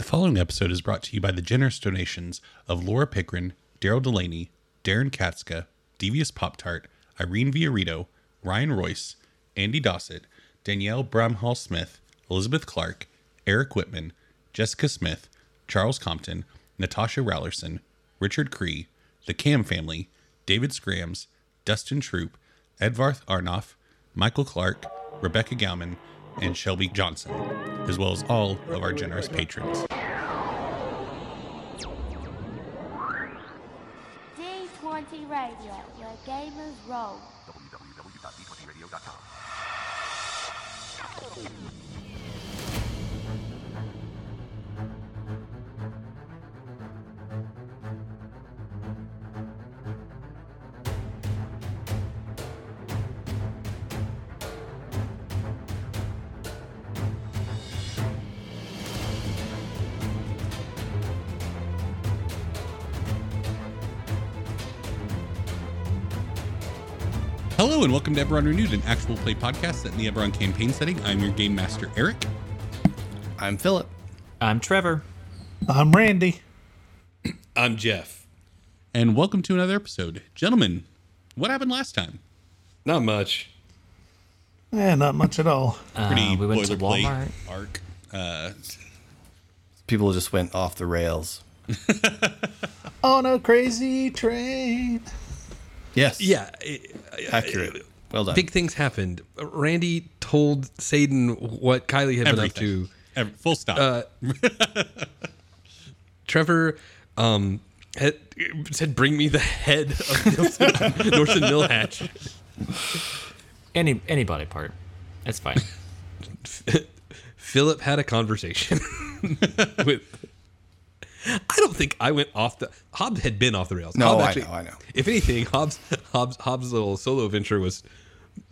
The following episode is brought to you by the generous donations of Laura Pickrahn, Darrell DeLaney, Darrin Katzska, Devious Pop Tart, Irene Viorritto, Ryan Royce, Andy Dossett, Danielle Bramhall Smith, Elizabeth Clark, Eric Witman, Jessica Smith, Charles Compton, Nastasia Raulerson, Richard Cree, the Kamm family, David Scrams, Dustin Troop, Eðvarð Arnoff, Michael Clark, Rebekah Gowman, and Shelby Johnson, as well as all of our generous patrons. D20 Radio, where gamers roll. Hello and welcome to Eberron Renewed, an actual play podcast set in the Eberron campaign setting. I'm your game master, Eric. I'm Philip. I'm Trevor. I'm Randy. I'm Jeff. And welcome to another episode. Gentlemen, what happened last time? Not much. Yeah, not much at all. Pretty Uh, we went to boilerplate Walmart. arc. Uh, People just went off the rails. On a crazy train. Yes. Yeah, it- Accurate. Well done. big things happened. Randy told Saden what Kylie had been up to. Every, full stop. Trevor um, had, said, "Bring me the head of Nelson, Norson Millhatch." Any any body part. That's fine. Philip had a conversation with. I don't think I went off the. Hobbs had been off the rails. No, Hobbs I know, I know. If anything, Hobbs, Hobbs, Hobbs' little solo venture was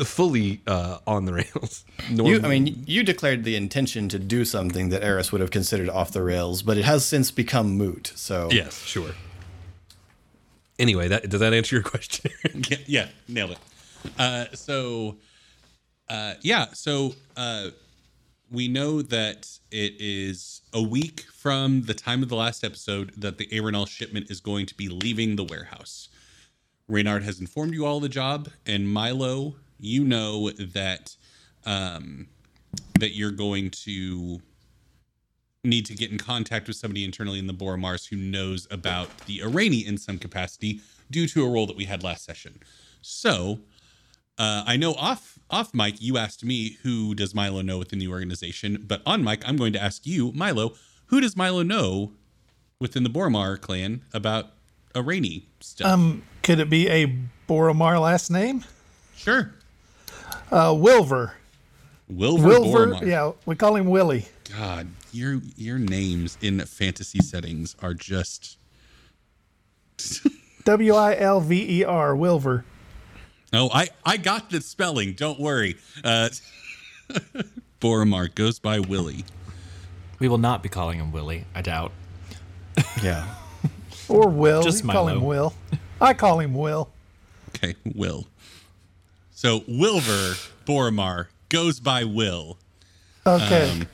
fully uh, on the rails. you, I mean, you declared the intention to do something that Eris would have considered off the rails, but it has since become moot. So Yes, sure. Anyway, that does that answer your question? yeah, yeah, nailed it. Uh, so, uh, yeah, so uh, we know that it is a week from the time of the last episode that the Aerenal shipment is going to be leaving the warehouse. Reynard has informed you all the job, and Milo, you know that um, that you're going to need to get in contact with somebody internally in the Boromars who knows about the Aereni in some capacity due to a role that we had last session. So, uh, I know off off mic you asked me who does Milo know within the organization, but on mic I'm going to ask you, Milo, who does Milo know within the Boromar clan about Aereni stuff? Um, could it be a Boromar last name? sure. Uh, Wilver. Wilver, Wilver. Boromar. Yeah, we call him Willie. God, your your names in fantasy settings are just W I L V E R. Wilver. Oh, I I got the spelling. Don't worry. Uh, Boromar goes by Willie. we will not be calling him Willie. I doubt. yeah. Or Will. Just we call him Will. I call him Will. Okay, Will. So Wilver Boromar goes by Will. Okay. Um,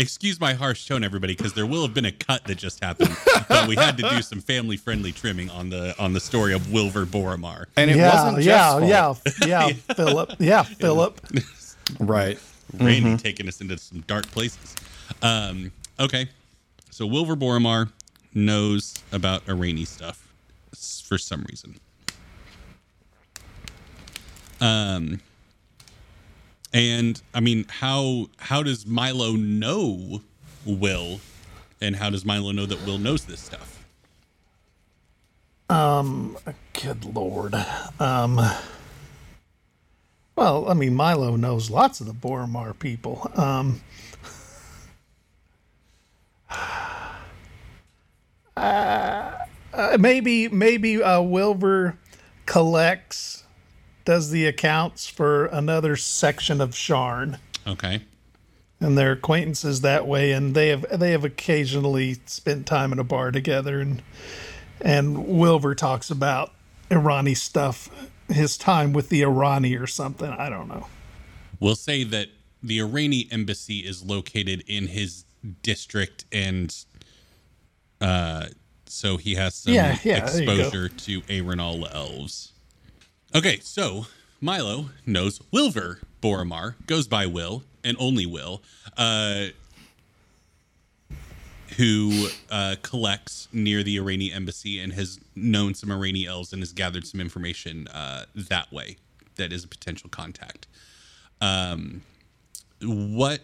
excuse my harsh tone, everybody, because there will have been a cut that just happened, but we had to do some family-friendly trimming on the on the story of Wilver Boromar. And it yeah, wasn't yeah, Jeff's fault. yeah, yeah, Philip. Yeah, Philip. Right. Randy taking us into some dark places. Um, okay, so Wilver Boromar knows about Aereni stuff for some reason. Um, and I mean, how how does Milo know Will, and how does Milo know that Will knows this stuff? Um, good lord. Um. Well, I mean, Milo knows lots of the Boromar people. Um. Uh, maybe maybe uh, Wilbur collects, does the accounts for another section of Sharn, Okay, and their acquaintances that way, and they have they have occasionally spent time in a bar together, and and Wilbur talks about Aereni stuff, his time with the Aereni or something. I don't know. we'll say that the Aereni embassy is located in his district and Uh, so he has some Yeah, yeah, there you go. exposure to Aerenal elves. Okay, so Milo knows Wilver Boromar, goes by Will and only Will, uh, who uh, collects near the Iranian embassy and has known some Iranian elves and has gathered some information uh, that way. That is a potential contact. Um, what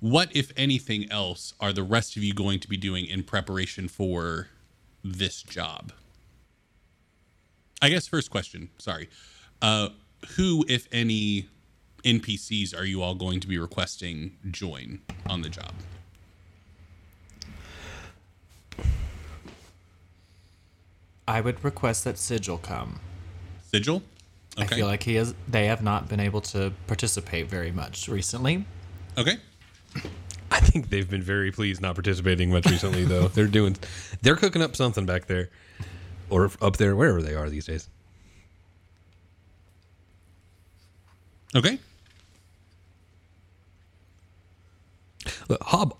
what if anything else are the rest of you going to be doing in preparation for this job i guess first question sorry uh who if any npcs are you all going to be requesting join on the job I would request that Sigil come. sigil I feel like he has. They have not been able to participate very much recently. okay I think they've been very pleased not participating much recently, though. they're doing, they're cooking up something back there, or up there, wherever they are these days. okay Look, Hob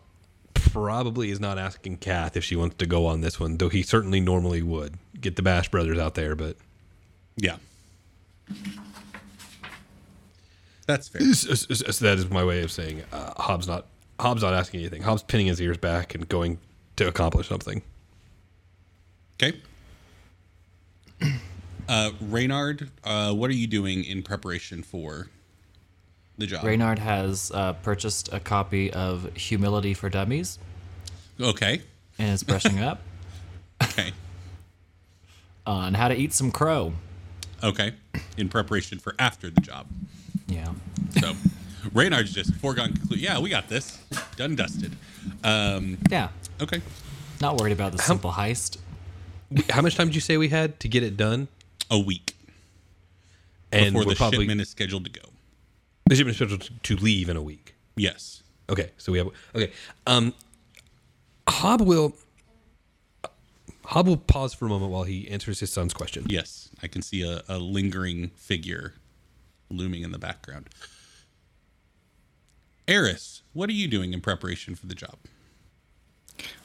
probably is not asking Kath if she wants to go on this one, though he certainly normally would get the Bash brothers out there. But yeah that's fair s- s- s- that is my way of saying uh, Hobbs not Hobbs not asking anything. Hobbs pinning his ears back and going to accomplish something. Okay. Uh, Reynard, uh, what are you doing in preparation for the job? Reynard has uh, purchased a copy of Humility for Dummies Okay. and is brushing up Okay. on how to eat some crow. Okay. In preparation for after the job. Yeah. So Reynard's just foregone conclusion. Yeah, we got this. Done dusted. Um, Yeah. okay. Not worried about the simple heist. How much time did you say we had to get it done? A week And before the probably shipment is scheduled to go. the shipment is scheduled to leave in a week. Yes. Okay, so we have okay. Um, Hob will Hob will pause for a moment while he answers his son's question. Yes. I can see a, a lingering figure looming in the background. Eris, what are you doing in preparation for the job?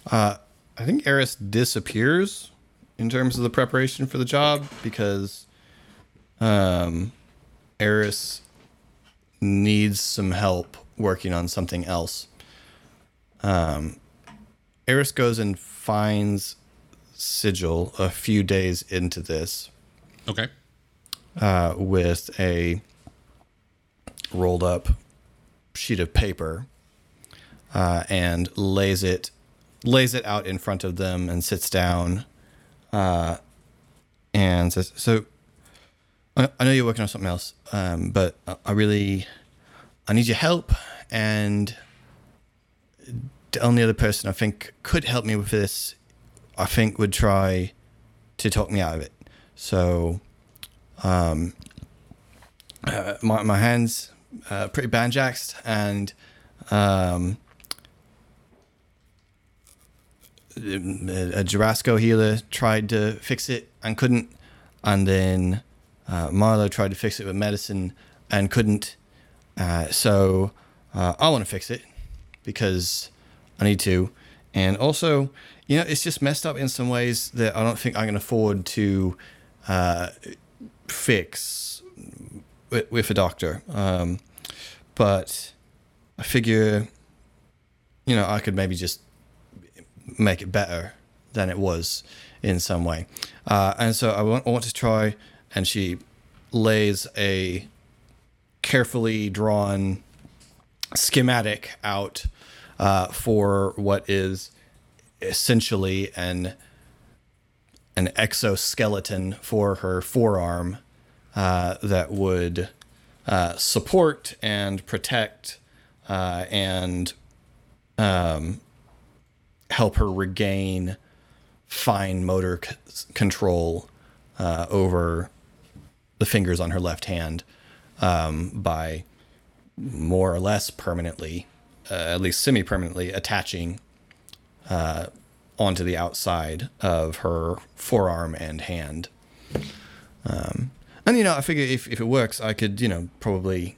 I think Eris disappears in terms of the preparation for the job because um, Eris needs some help working on something else. Um, Eris goes and finds Sigil a few days into this Okay. uh, with a rolled up sheet of paper uh, and lays it lays it out in front of them and sits down uh, and says, "So I, I know you're working on something else, um, but I, I really I need your help and." The only other person I think could help me with this, I think, would try to talk me out of it. So, uh, my my hands uh, pretty banjaxed, and um, a, a healer tried to fix it and couldn't, and then uh, Marlo tried to fix it with medicine and couldn't. Uh, so uh, I want to fix it because I need to, and also, you know, it's just messed up in some ways that I don't think I can afford to uh, fix with, with a doctor. Um, but I figure, you know, I could maybe just make it better than it was in some way. Uh, and so I want, I want to try, and she lays a carefully drawn schematic out uh, for what is essentially an an exoskeleton for her forearm uh, that would uh, support and protect uh, and um, help her regain fine motor c- control uh, over the fingers on her left hand um, by more or less permanently, uh, at least semi permanently, attaching uh, onto the outside of her forearm and hand. Um, and, you know, I figure if, if it works, I could, you know, probably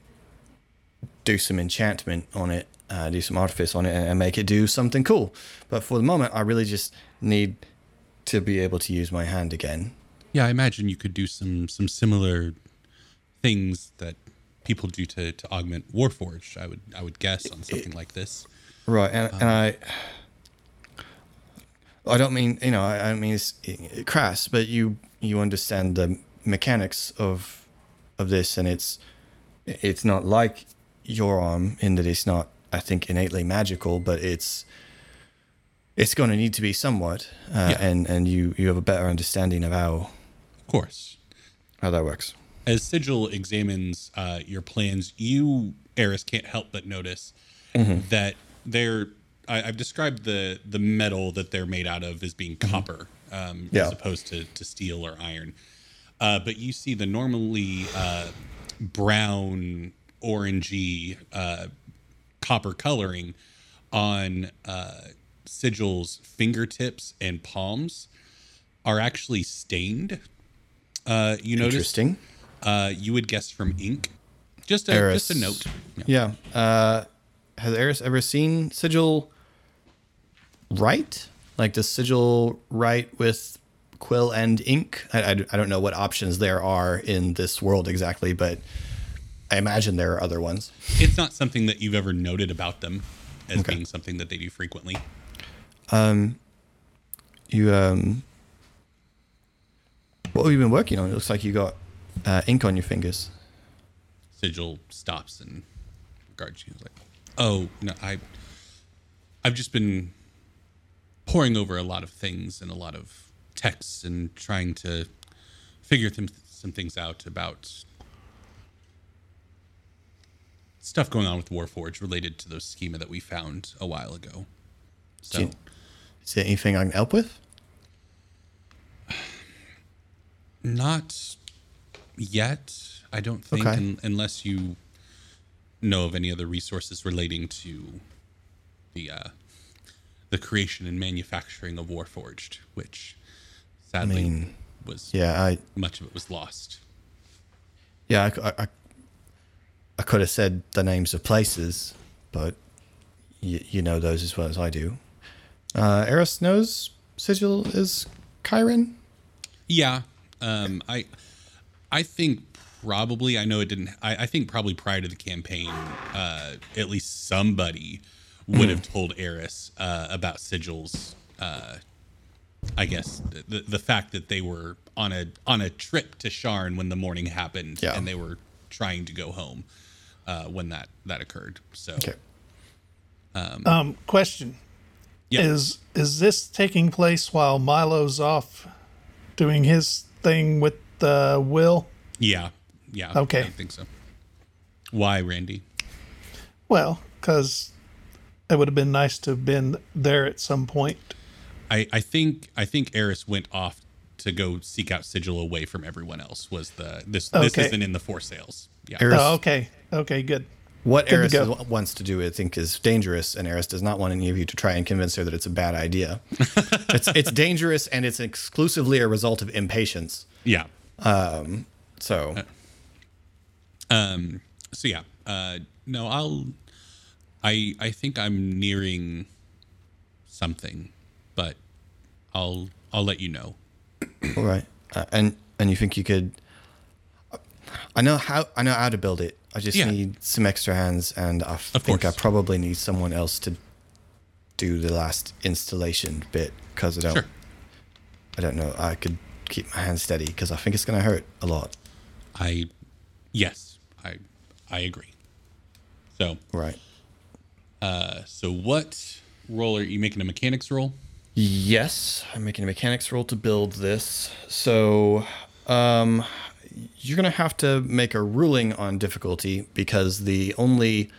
do some enchantment on it uh, do some artifice on it, and, and make it do something cool. But for the moment, I really just need to be able to use my hand again. Yeah, I imagine you could do some some similar things that people do to to augment Warforged. I would I would guess on something like this. Right, and, and I, I don't mean you know I, I mean it's crass, but you you understand the mechanics of of this, and it's it's not like your arm in that it's not I think innately magical, but it's it's going to need to be somewhat, uh, Yeah. and and you you have a better understanding of how Of course. how that works. As Sigil examines uh, your plans, you, Eris, can't help but notice that they're. I, I've described the the metal that they're made out of as being copper, um, Yeah. as opposed to, to steel or iron. Uh, but you see the normally uh, brown, orangey, uh, copper coloring on uh, Sigil's fingertips and palms are actually stained. Uh, you notice Interesting. uh, you would guess from ink. Just a Eris. just a note. Yeah. Yeah. Uh, has Eris ever seen Sigil write? Like, does Sigil write with quill and ink? I, I, I don't know what options there are in this world exactly, but I imagine there are other ones. It's not something that you've ever noted about them as Okay. being something that they do frequently. Um, You, um, what have you been working on? It looks like you got uh, ink on your fingers. Sigil stops and regards you. He's like, "Oh no, I, I've just been poring over a lot of things and a lot of texts and trying to figure them, some things out about stuff going on with Warforge related to those schema that we found a while ago. So." You- Is there anything I can help with? Not yet. I don't think, Okay. un- unless you know of any other resources relating to the uh, the creation and manufacturing of Warforged, which sadly mean, was Yeah, I, much of it was lost. Yeah, I, I, I could have said the names of places, but you, you know those as well as I do. Uh, Eris knows Sigil is Cyran. Yeah, um, I I think probably I know it didn't. I, I think probably prior to the campaign, uh, at least somebody would have told Eris uh, about Sigil's. Uh, I guess the the fact that they were on a on a trip to Sharn when the Mourning happened, Yeah. and they were trying to go home uh, when that that occurred. So Okay. Um, question: yeah, Is is this taking place while Milo's off doing his thing with uh, Will? yeah, yeah. Okay. I think so. Why, Randy? Well, because it would have been nice to have been there at some point. I, I think I think Eris went off to go seek out Sigil away from everyone else. Was the this this isn't in the four sales? Yeah, Eris, Oh, okay. Okay. Good. what good to Eris go. is, wants to do, I think, is dangerous, and Eris does not want any of you to try and convince her that it's a bad idea. it's it's dangerous, and it's exclusively a result of impatience. yeah. So Um. So yeah. Uh. No. I'll. I I think I'm nearing something, but I'll I'll let you know. all right, uh, and and you think you could? I know how I know how to build it. I just Yeah. need some extra hands, and I think course. I probably need someone else to do the last installation bit because I don't. Sure. I don't know. I could keep my hands steady because I think it's going to hurt a lot. I. Yes. I. I agree. So. Right. Uh. So what roll are you making a mechanics roll? Yes, I'm making a mechanics roll to build this. So, um, you're gonna have to make a ruling on difficulty because the only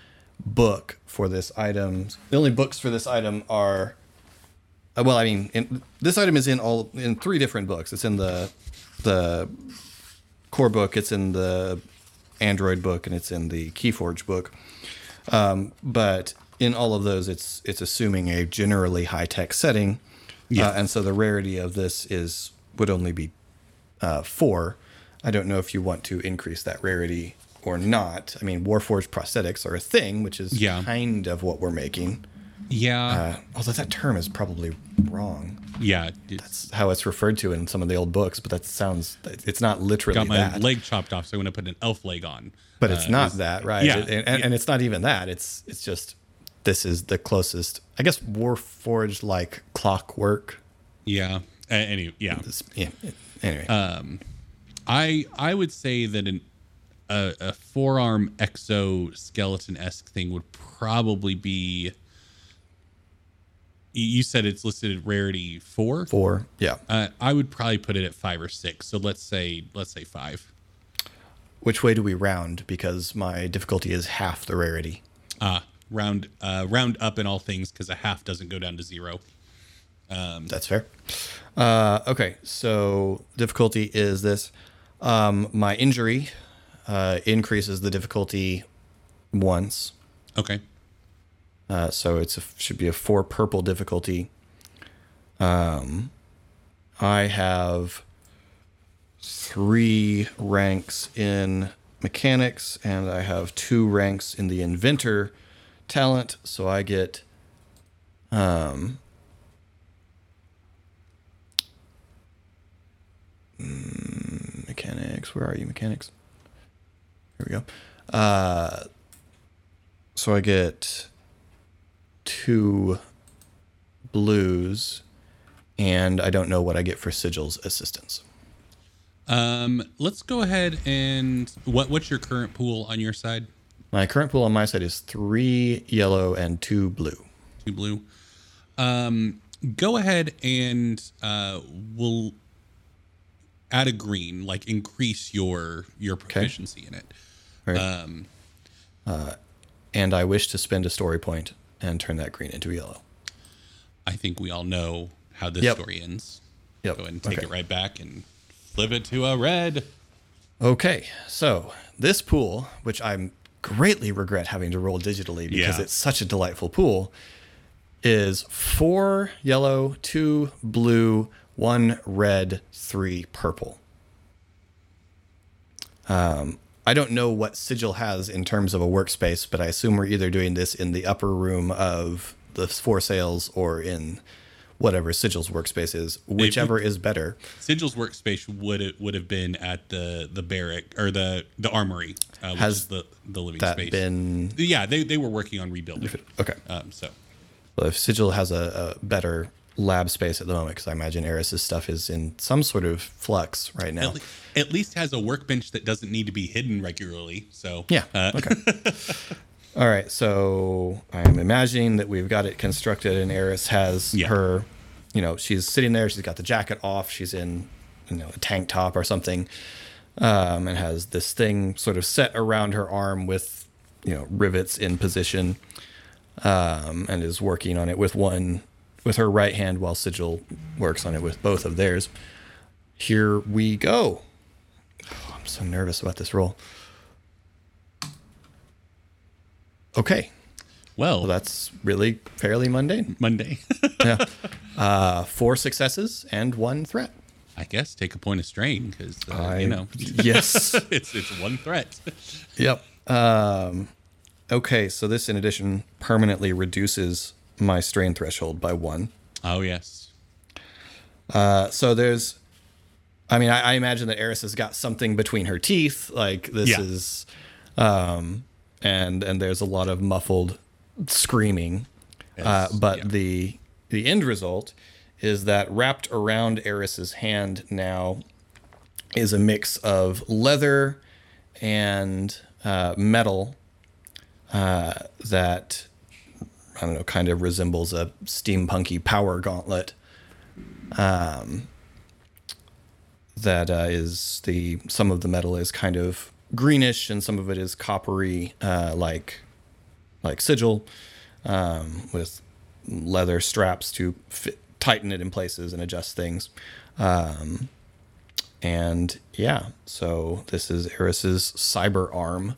book for this item, the only books for this item are, uh, well, I mean, in, this item is in all in three different books. It's in the the core book, it's in the Android book, and it's in the Keyforge book. Um, but in all of those, it's it's assuming a generally high tech setting, Yeah. uh, and so the rarity of this is would only be uh, four. I don't know if you want to increase that rarity or not. I mean, Warforged prosthetics are a thing, which is Yeah. kind of what we're making. Yeah, Uh, although that term is probably wrong. yeah. It's how it's referred to in some of the old books, but that sounds, it's not literally got my that. leg chopped off, so I'm gonna put an elf leg on. but it's Uh, not that, right? Yeah, It- and, and it's not even that. It's it's just this is the closest. I guess Warforged like clockwork. yeah. Uh, anyway, yeah. Yeah. Anyway, Uh, I I would say that an a, a forearm exoskeleton esque thing would probably be. you- said it's listed at rarity four. four. Yeah. Uh, I would probably put it at five or six. So let's say let's say five. Which way do we round? Because my difficulty is half the rarity. Ah, round uh, round up in all things because a half doesn't go down to zero. Um, That's fair. Uh, okay, so difficulty is this. Um, my injury uh, increases the difficulty once. Okay. Uh, so it should be a four purple difficulty. Um, I have three ranks in mechanics, and I have two ranks in the inventor talent. So I get um, mm, mechanics. Where are you, mechanics? Here we go. Uh, so I get two blues, and I don't know what I get for sigils assistance. Um, let's go ahead and what what's your current pool on your side? My current pool on my side is three yellow and two blue. Two blue. Um, go ahead and uh, we'll add a green, like increase your your proficiency in it. Right. Um, uh, and I wish to spend a story point and turn that green into yellow. I think we all know how this Yep. story ends. Yep. Go ahead and take Okay. it right back and flip it to a red. Okay, so this pool, which I'm greatly regret having to roll digitally because Yeah. it's such a delightful pool, is four yellow, two blue, one red, three purple. Um, I don't know what Sigil has in terms of a workspace, but I assume we're either doing this in the upper room of the four sales or in whatever Sigil's workspace is, whichever is better. Sigil's workspace would it would have been at the the barrack or the the armory, uh, which Has is the the living That space. been yeah, they they were working on rebuilding. okay? Um, so Well, if Sigil has a, a better lab space at the moment, because I imagine Eris's stuff is in some sort of flux right now. at, le- at least has a workbench that doesn't need to be hidden regularly. So Yeah. uh, Okay. All right. So I'm imagining that we've got it constructed, and Eris has Yeah. her, you know, she's sitting there. She's got the jacket off. She's in, you know, a tank top or something, um, and has this thing sort of set around her arm with, you know, rivets in position, um, and is working on it with one, with her right hand, while Sigil works on it with both of theirs. Here we go. Oh, I'm so nervous about this roll. Okay. well, Well, that's really fairly mundane. Monday. Yeah. Uh, four successes and one threat. I guess take a point of strain because uh, you know Yes. it's it's one threat. yep. Um, okay, so this, in addition, permanently reduces my strain threshold by one. Oh yes. Uh, so there's, I mean, I, I imagine that Eris has got something between her teeth. Like this Yeah. is, um, and and there's a lot of muffled screaming. Uh, but yeah. the the end result is that wrapped around Eris's hand now is a mix of leather and uh, metal uh, that I don't know, kind of resembles a steampunky power gauntlet. Um, that uh, is the some of the metal is kind of greenish and some of it is coppery, uh, like like sigil, um, with leather straps to fit, tighten it in places and adjust things. Um, and yeah, so this is Eris's cyber arm,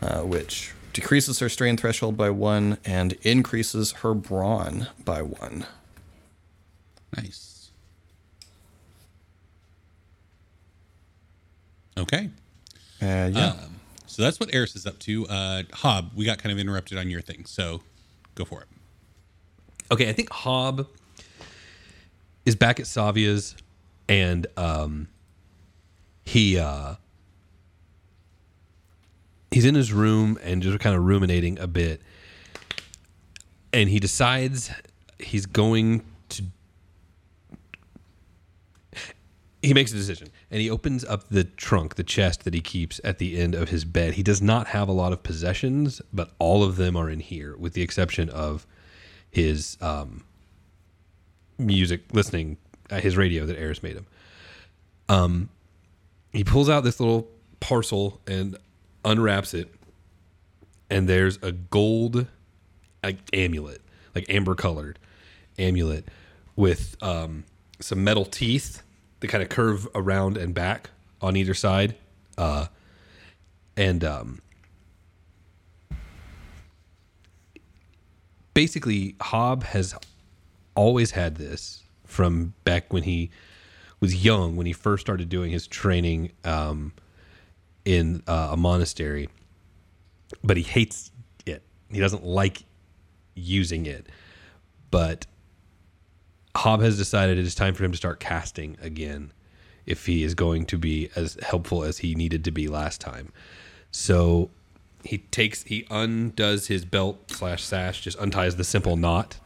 uh, which decreases her strain threshold by one and increases her brawn by one. Nice. Okay. Uh, yeah. So that's what Eris is up to. Uh, Hob, we got kind of interrupted on your thing, so go for it. Okay, I think Hob is back at Savia's and um he uh he's in his room and just kind of ruminating a bit. And he decides he's going to he makes a decision and he opens up the trunk, the chest that he keeps at the end of his bed. He does not have a lot of possessions, but all of them are in here, with the exception of his um, music listening, uh, his radio that Eris made him. Um, he pulls out this little parcel and unwraps it, and there's a gold like amulet, like amber colored amulet with um, some metal teeth that kind of curve around and back on either side, uh, and um, basically Hob has always had this from back when he was young, when he first started doing his training um, in uh, a monastery, but he hates it. He doesn't like using it, but Hob has decided it is time for him to start casting again if he is going to be as helpful as he needed to be last time. So he takes he undoes his belt slash sash, just unties the simple knot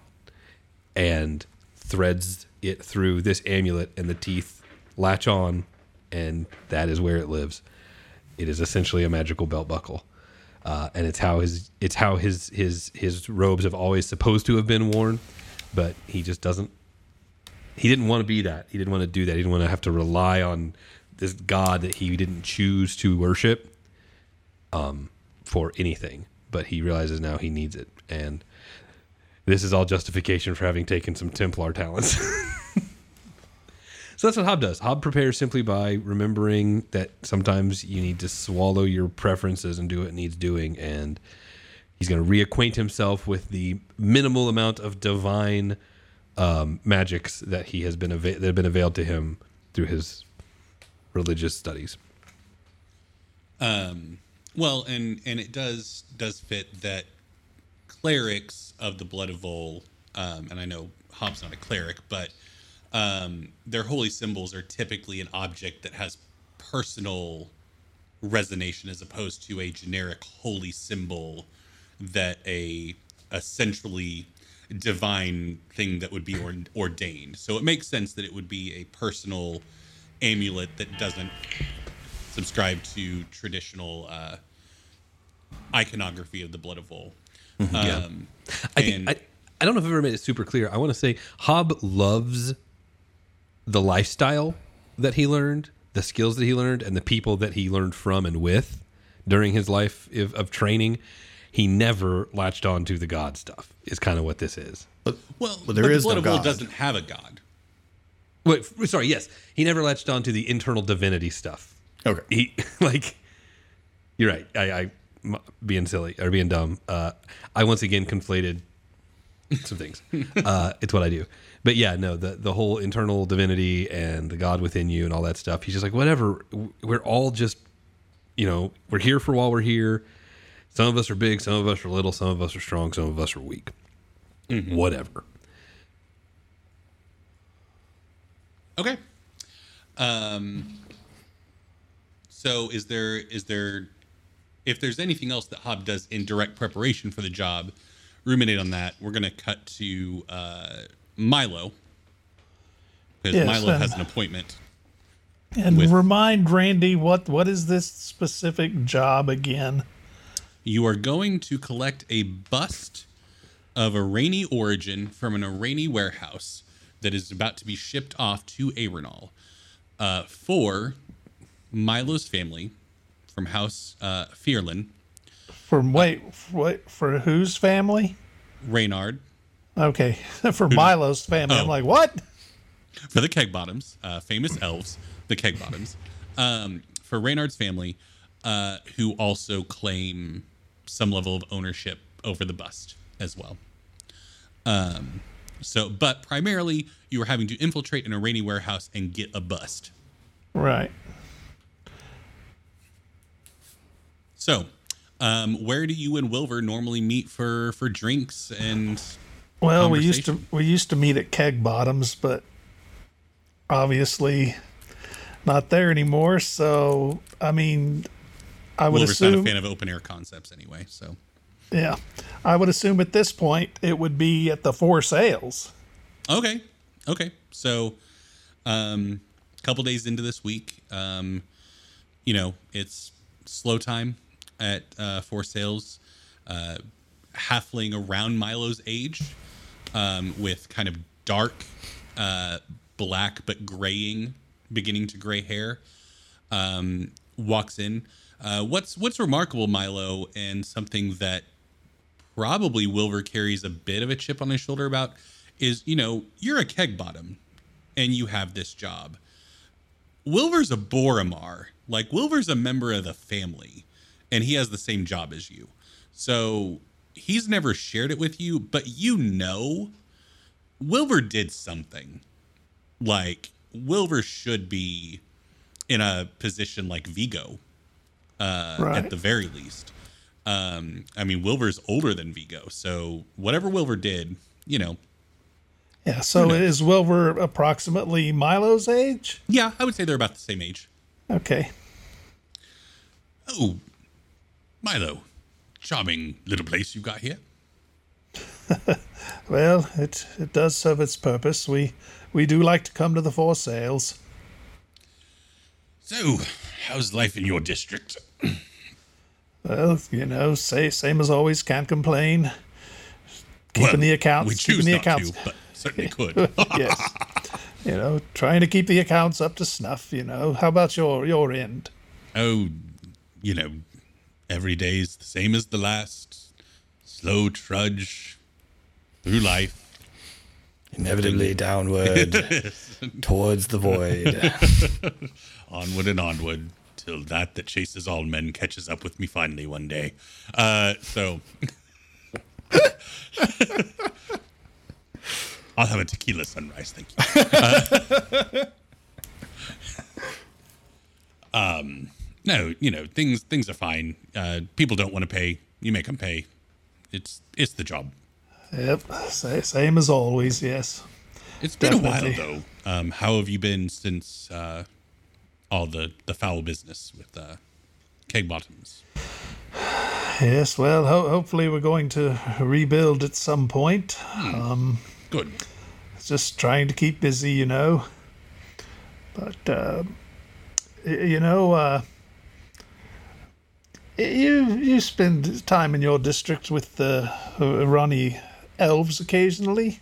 and threads it through this amulet and the teeth latch on and that is where it lives. It is essentially a magical belt buckle. Uh, and it's how his it's how his his his robes have always supposed to have been worn, but he just doesn't he didn't want to be that. He didn't want to do that. He didn't want to have to rely on this god that he didn't choose to worship um, for anything. But he realizes now he needs it, and this is all justification for having taken some Templar talents. so that's what Hob does. Hob prepares simply by remembering that sometimes you need to swallow your preferences and do what needs doing, and he's going to reacquaint himself with the minimal amount of divine um, magics that he has been ava- that have been availed to him through his religious studies. Um, well, and and it does does fit that clerics of the Blood of Vol, um, and I know Hob's not a cleric, but um, their holy symbols are typically an object that has personal resonation as opposed to a generic holy symbol that a a centrally divine thing that would be or- ordained. So it makes sense that it would be a personal amulet that doesn't subscribe to traditional uh, iconography of the blood of Vol. Um, I, and think, I, I don't know if I've ever made it super clear. I want to say Hob loves the lifestyle that he learned, the skills that he learned, and the people that he learned from and with during his life of, of training. He never latched on to the God stuff. Is kind of what this is. well, Well, but there the is blood no of Vol God. doesn't have a god. Wait, sorry. Yes, he never latched on to the internal divinity stuff. Okay. He like, you're right. I, being silly or being dumb. Uh, I once again conflated some things. uh, it's what I do. But yeah, no, the the whole internal divinity and the God within you and all that stuff. He's just like, whatever. We're all just, you know, we're here for while we're here. Some of us are big, some of us are little, some of us are strong, some of us are weak. Whatever. Okay. Um. So is there is there if there's anything else that Hob does in direct preparation for the job, ruminate on that. We're gonna cut to uh, Milo because Yes, Milo has an appointment. And With- remind Randy what what is this specific job again? You are going to collect a bust of Aereni origin from an Aereni warehouse that is about to be shipped off to Aerenal uh, for Milo's family from House uh, Fearlin, From wait, wait for whose family? Reynard, Okay, for Milo's family. I'm Oh. like, what? for the Keg Bottoms, uh, famous elves, the Keg Bottoms, um, for Reynard's family, uh, who also claim some level of ownership over the bust as well. Um, so, but primarily, you were having to infiltrate in a rainy warehouse and get a bust. Right. So, um, where do you and Wilver normally meet for for drinks and? Well, we used to we used to meet at Keg Bottoms, but obviously not there anymore. So, I mean, I would Wilver's not a fan of open air concepts anyway. So, yeah, I would assume at this point it would be at the Four Sales. okay, okay. So, um, a couple days into this week, um, you know, it's slow time at uh, Four Sales. Uh, halfling around Milo's age, um, with kind of dark, uh, black but graying, beginning to gray hair, um, walks in. Uh, what's what's remarkable, Milo, and something that probably Wilver carries a bit of a chip on his shoulder about is, you know, you're a keg bottom, and you have this job. Wilver's a Boromar. Like Wilver's a member of the family, and he has the same job as you. So he's never shared it with you, but you know Wilver did something. Like Wilver should be in a position like Vigo, uh, Right. at the very least. Um, I mean, Wilver's older than Vigo, so whatever Wilver did, you know, Yeah. So is Wilbur approximately Milo's age? yeah, I would say they're about the same age. Okay. Oh, Milo, charming little place you've got here. Well, it it does serve its purpose. We we do like to come to the Four Sales. So, how's life in your district? Well, you know, say same as always. Can't complain. Keeping the accounts. We keeping choose the not accounts. to, but certainly could. yes. You know, trying to keep the accounts up to snuff. You know, how about your your end? oh, you know, every day's the same as the last. Slow trudge through life. Inevitably downward towards the void. onward and onward till that that chases all men catches up with me finally one day. Uh, so I'll have a tequila sunrise, thank you. Uh, um, no, you know things things are fine. Uh, people don't want to pay. You make them pay. It's it's the job. Yep. Same as always. Yes. It's been a while though. Um, how have you been since uh, all the the foul business with uh, keg bottoms? Yes. Well, ho- hopefully we're going to rebuild at some point. Good. just trying to keep busy, you know. But uh, you know, uh, you you spend time in your district with the Ronnie elves occasionally.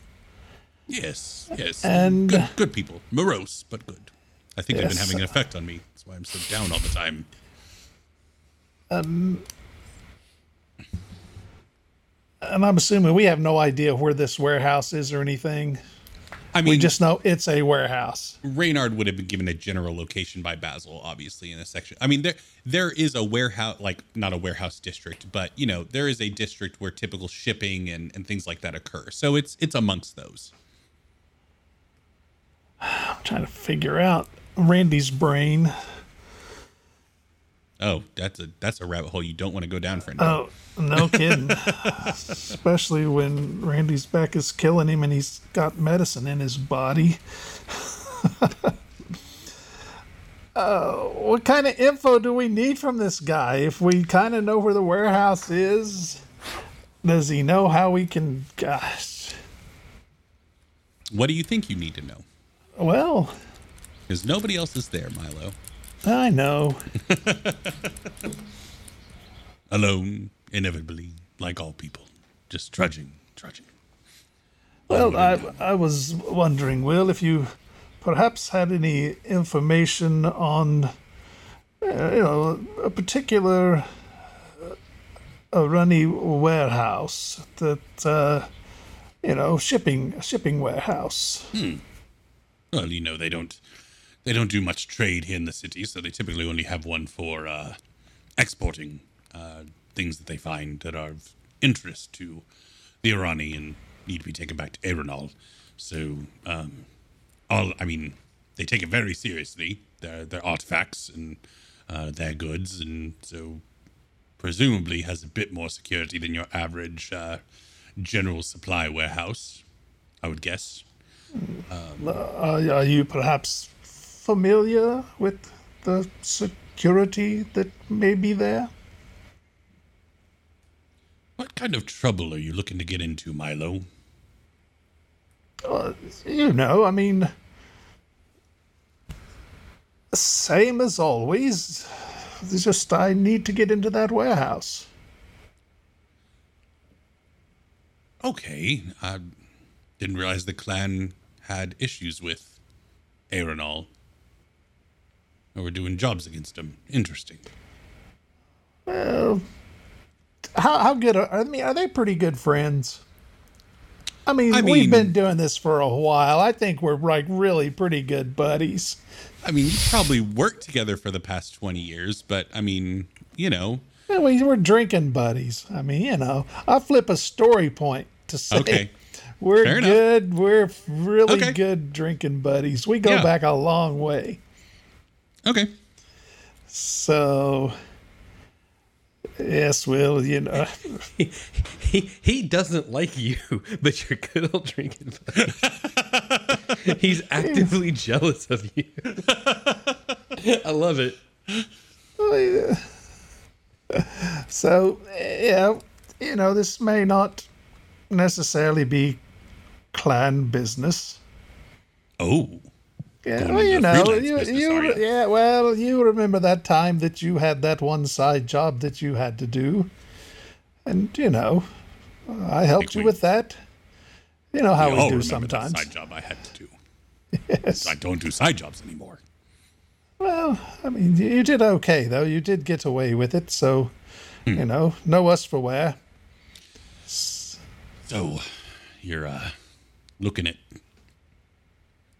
Yes, yes. And- good, good people. Morose, but good. I think they've been having an effect on me. That's why I'm so down all the time. Um, and I'm assuming we have no idea where this warehouse is or anything. I mean, We just know it's a warehouse. Reynard would have been given a general location by Basil, obviously, in a section. I mean, there there is a warehouse, like not a warehouse district, but you know, there is a district where typical shipping and, and things like that occur. So it's it's amongst those. I'm trying to figure out Randy's brain. Oh, that's a that's a rabbit hole you don't want to go down, friend. Oh, no kidding. Especially when Randy's back is killing him and he's got medicine in his body. uh, what kind of info do we need from this guy? If we kind of know where the warehouse is, does he know how we can. Gosh. what do you think you need to know? Well, Because nobody else is there, Milo. I know. Alone, inevitably, like all people, just trudging, trudging. Well, I, I was wondering, Will, if you perhaps had any information on, uh, you know, a particular uh, a runny warehouse that, uh, you know, shipping shipping warehouse. Hmm. Well, you know they don't they don't do much trade here in the city, so they typically only have one for uh, exporting uh, things that they find that are of interest to the Aereni and need to be taken back to Aerenal. So, um, all I mean, they take it very seriously. Their their artifacts and uh, their goods, and so presumably has a bit more security than your average uh, general supply warehouse. I would guess. Are, are you perhaps familiar with the security that may be there? What kind of trouble are you looking to get into, Milo? You know, I mean, same as always. It's just I need to get into that warehouse. Okay, I didn't realize the clan had issues with Aerenal. Or were doing jobs against them. Interesting. Well, how how good are I mean? Are they pretty good friends? I mean, I we've been doing this for a while. I think we're like really pretty good buddies. I mean, you probably worked together for the past 20 years, but I mean, you know, Yeah, we we're drinking buddies. I mean, you know, I flip a story point to say Okay. we're Fair enough. good. We're really Okay. good drinking buddies. We go Yeah. back a long way. Okay. So, yes, Will, you know, He he doesn't like you, but you're good old drinking. He's actively jealous of you. I love it. Oh, so yeah, you know, this may not necessarily be clan business. Oh, Yeah, well, you know, you, business, you, yeah, well, you remember that time that you had that one side job that you had to do, and you know, I helped Think you we- with that. You know how we we, do sometimes. side job I had to do. Yes. I don't do side jobs anymore. Well, I mean, you did okay though. You did get away with it, so Hmm. you know, no us for wear. So, you're uh, looking at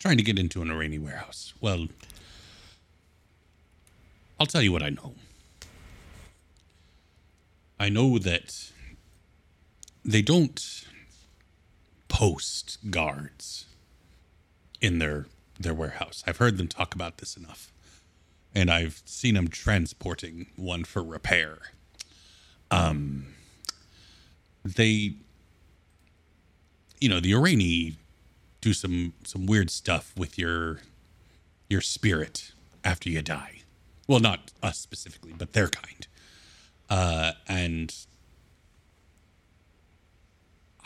trying to get into an Iranian warehouse. Well, I'll tell you what I know. I know that they don't post guards in their their warehouse. I've heard them talk about this enough. And I've seen them transporting one for repair. Um they you know, the Aereni do some some weird stuff with your your spirit after you die. Well, not us specifically, but their kind. Uh, and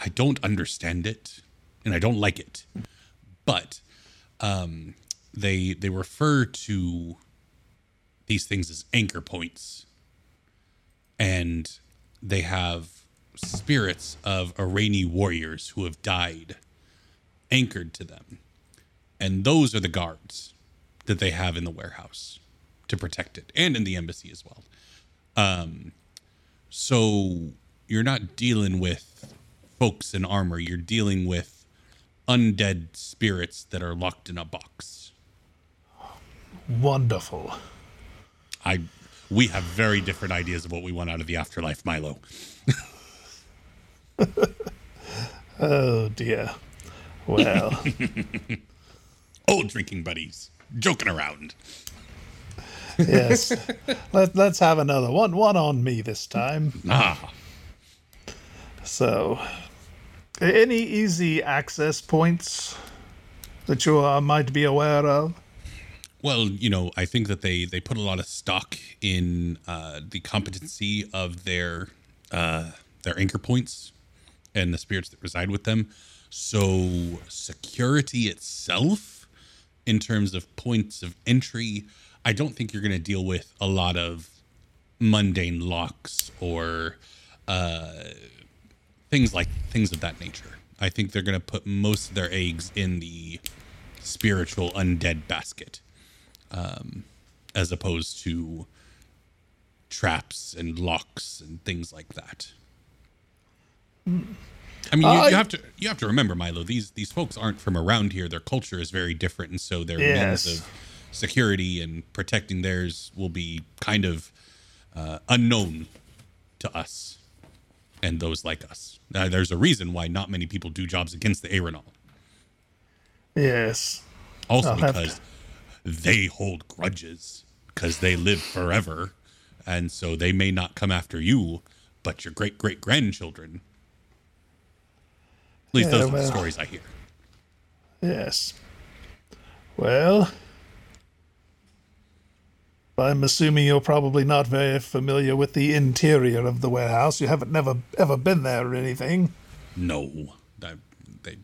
I don't understand it, and I don't like it. But um, they they refer to these things as anchor points, and they have spirits of Aereni warriors who have died anchored to them. And those are the guards that they have in the warehouse to protect it and in the embassy as well. Um, so you're not dealing with folks in armor, you're dealing with undead spirits that are locked in a box. Wonderful. I we have very different ideas of what we want out of the afterlife, Milo. Oh dear. Well, Old drinking buddies, joking around. yes. Let Let's have another one. One on me this time. Ah, So, any easy access points that you uh, might be aware of? Well, you know, I think that they they put a lot of stock in uh, the competency of their uh, their anchor points and the spirits that reside with them. So security itself, in terms of points of entry, I don't think you're going to deal with a lot of mundane locks or uh, things like things of that nature. I think they're going to put most of their eggs in the spiritual undead basket um, as opposed to traps and locks and things like that. I mean, you, Uh, you have to you have to remember, Milo. These these folks aren't from around here. Their culture is very different, and so their Yes. means of security and protecting theirs will be kind of uh, unknown to us and those like us. Uh, there's a reason why not many people do jobs against the Aerenal. Yes. Also I'll because they hold grudges because they live forever and so they may not come after you, but your great great grandchildren. At least Yeah, those are the stories I hear. Yes. Well, I'm assuming you're probably not very familiar with the interior of the warehouse. You haven't never ever been there or anything. No, I, they,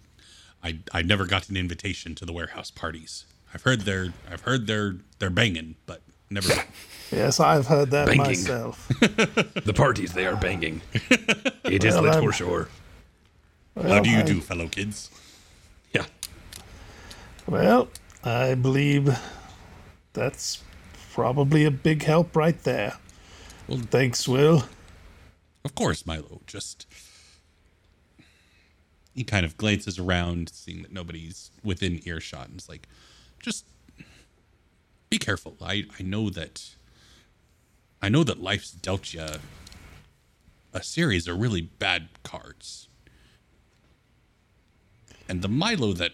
I, I never got an invitation to the warehouse parties. I've heard they're, I've heard they're, they're banging, but never. Yes, I've heard that Banking. myself. The parties they are banging. It is Well, lit I'm- for sure. How do you I- do, fellow kids? Yeah. Well, I believe that's probably a big help right there. Well- Thanks, Will. Of course, Milo. Just he kind of glances around, seeing that nobody's within earshot, and is like, "Just be careful. I I know that. I know that life's dealt you a series of really bad cards, and the Milo that